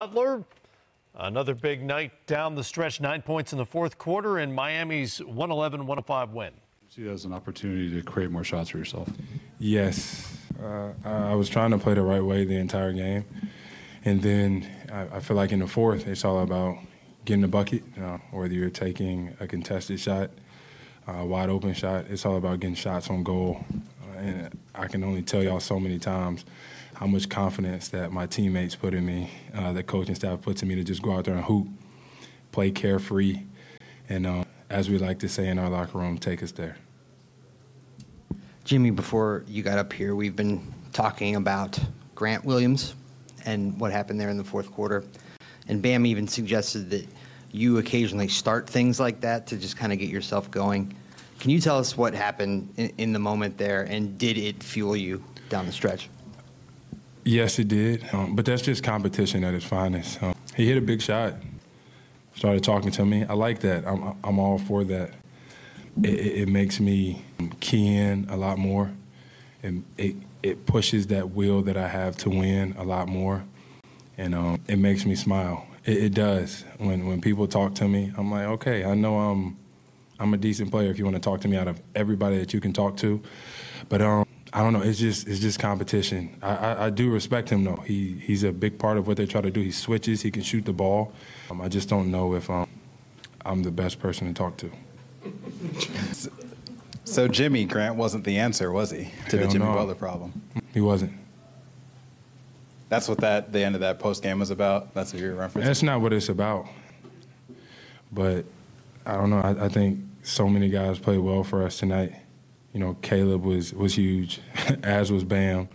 Butler. Another big night down the stretch, nine points in the fourth quarter, in Miami's 111 105 win. See that as an opportunity to create more shots for yourself? Yes. Uh, I was trying to play the right way the entire game. And then I, I feel like in the fourth, it's all about getting the bucket, you know, whether you're taking a contested shot, a wide open shot, it's all about getting shots on goal. And I can only tell y'all so many times how much confidence that my teammates put in me, uh, the coaching staff puts in me to just go out there and hoop, play carefree, and uh, as we like to say in our locker room, take us there. Jimmy, before you got up here, we've been talking about Grant Williams and what happened there in the fourth quarter. And Bam even suggested that you occasionally start things like that to just kind of get yourself going. Can you tell us what happened in, in the moment there, and did it fuel you down the stretch? Yes, it did. Um, but that's just competition at its finest. Um, he hit a big shot, started talking to me. I like that. I'm, I'm all for that. It, it, makes me key in a lot more. And it, it pushes that will that I have to win a lot more. And um, it makes me smile. It, it, does. When, when people talk to me, I'm like, okay, I know I'm, I'm a decent player if you want to talk to me out of everybody that you can talk to. But um, I don't know. It's just it's just competition. I, I, I, do respect him though. He he's a big part of what they try to do. He switches. He can shoot the ball. Um, I just don't know if um, I'm the best person to talk to. So Jimmy Grant wasn't the answer, was he, to Hell the Jimmy no. Butler problem? He wasn't. That's what that the end of that post game was about. That's what you're referencing. That's not what it's about. But I don't know. I, I think so many guys played well for us tonight. You know, Caleb was was huge, as was Bam.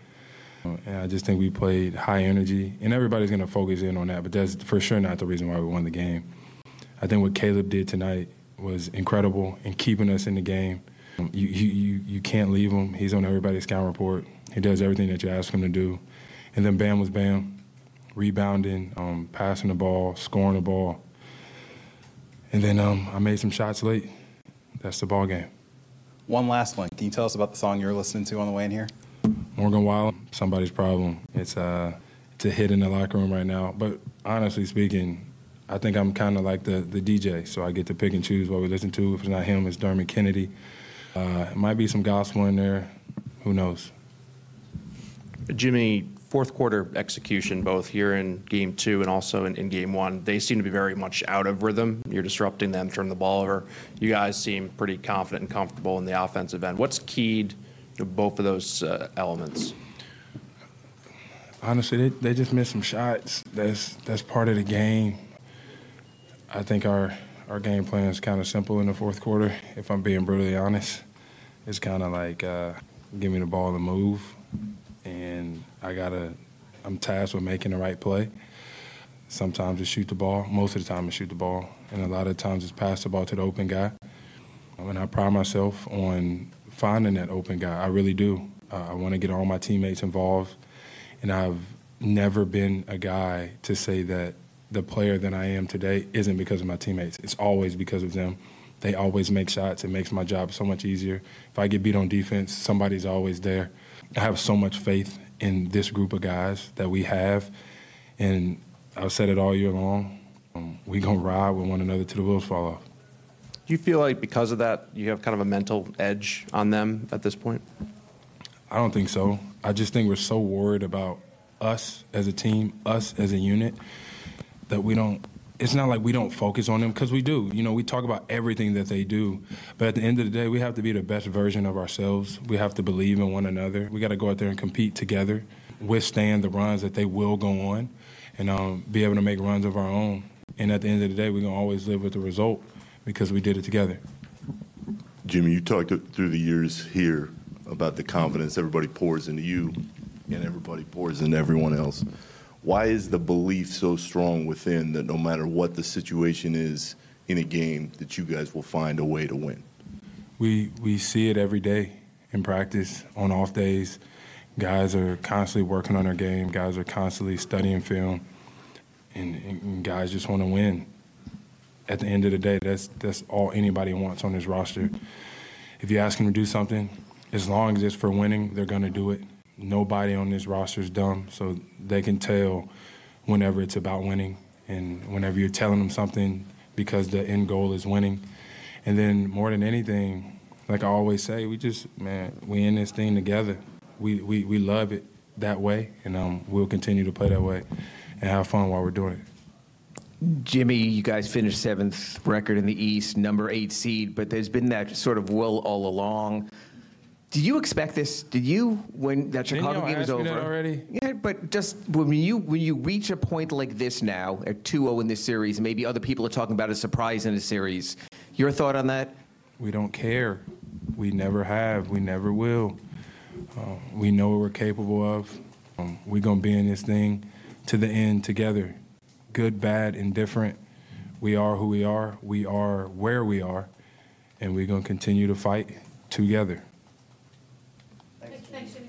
And I just think we played high energy, and everybody's going to focus in on that. But that's for sure not the reason why we won the game. I think what Caleb did tonight was incredible in keeping us in the game. You you you can't leave him. He's on everybody's scout report. He does everything that you ask him to do. And then Bam was Bam, rebounding, um, passing the ball, scoring the ball. And then um, I made some shots late. That's the ball game. One last one. Can you tell us about the song you're listening to on the way in here? Morgan Wallen, somebody's problem. It's uh, it's a hit in the locker room right now. But honestly speaking, I think I'm kind of like the the DJ, so I get to pick and choose what we listen to. If it's not him, it's Dermot Kennedy. Uh, it might be some gospel in there. Who knows? Jimmy, fourth quarter execution, both here in game two and also in, in, game one, they seem to be very much out of rhythm. You're disrupting them, turn the ball over. You guys seem pretty confident and comfortable in the offensive end. What's keyed to both of those uh, elements? Honestly, they, they just missed some shots. That's that's part of the game. I think our our game plan is kind of simple in the fourth quarter. If I'm being brutally honest, it's kind of like uh, give me the ball and move, I gotta. I'm tasked with making the right play. Sometimes it's shoot the ball. Most of the time it's shoot the ball, and a lot of times it's pass the ball to the open guy. And I pride myself on finding that open guy. I really do. Uh, I want to get all my teammates involved, and I've never been a guy to say that the player that I am today isn't because of my teammates. It's always because of them. They always make shots. It makes my job so much easier. If I get beat on defense, somebody's always there. I have so much faith in this group of guys that we have, and I've said it all year long. Um, we gonna ride with one another till the wheels fall off. Do you feel like because of that, you have kind of a mental edge on them at this point? I don't think so. I just think we're so worried about us as a team, us as a unit, that we don't it's not like we don't focus on them because we do. You know, we talk about everything that they do, but at the end of the day, we have to be the best version of ourselves. We have to believe in one another. We got to go out there and compete together, withstand the runs that they will go on, and um, be able to make runs of our own. And at the end of the day, we're gonna always live with the result because we did it together. Jimmy, you talked through the years here about the confidence everybody pours into you, and everybody pours into everyone else why is the belief so strong within that no matter what the situation is in a game that you guys will find a way to win? We we see it every day in practice on off days. Guys are constantly working on their game. Guys are constantly studying film. And, and guys just want to win. At the end of the day that's that's all anybody wants on this roster. If you ask them to do something as long as it's for winning they're going to do it nobody on this roster is dumb, so they can tell whenever it's about winning and whenever you're telling them something because the end goal is winning. And then more than anything, like I always say, we just man, we in this thing together. We we, we love it that way, and um, we'll continue to play that way and have fun while we're doing it. Jimmy, you guys finished seventh record in the East, number eight seed, but there's been that sort of will all along. Did you expect this? Did you when that Didn't Chicago y'all game ask me over? that already? Yeah, but just when you when you reach a point like this now at 2-0 in this series, maybe other people are talking about a surprise in a series. Your thought on that? We don't care. We never have. We never will. Uh, we know what we're capable of. Um, we're going to be in this thing to the end together. Good, bad, indifferent. We are who we are. We are where we are. And we're going to continue to fight together section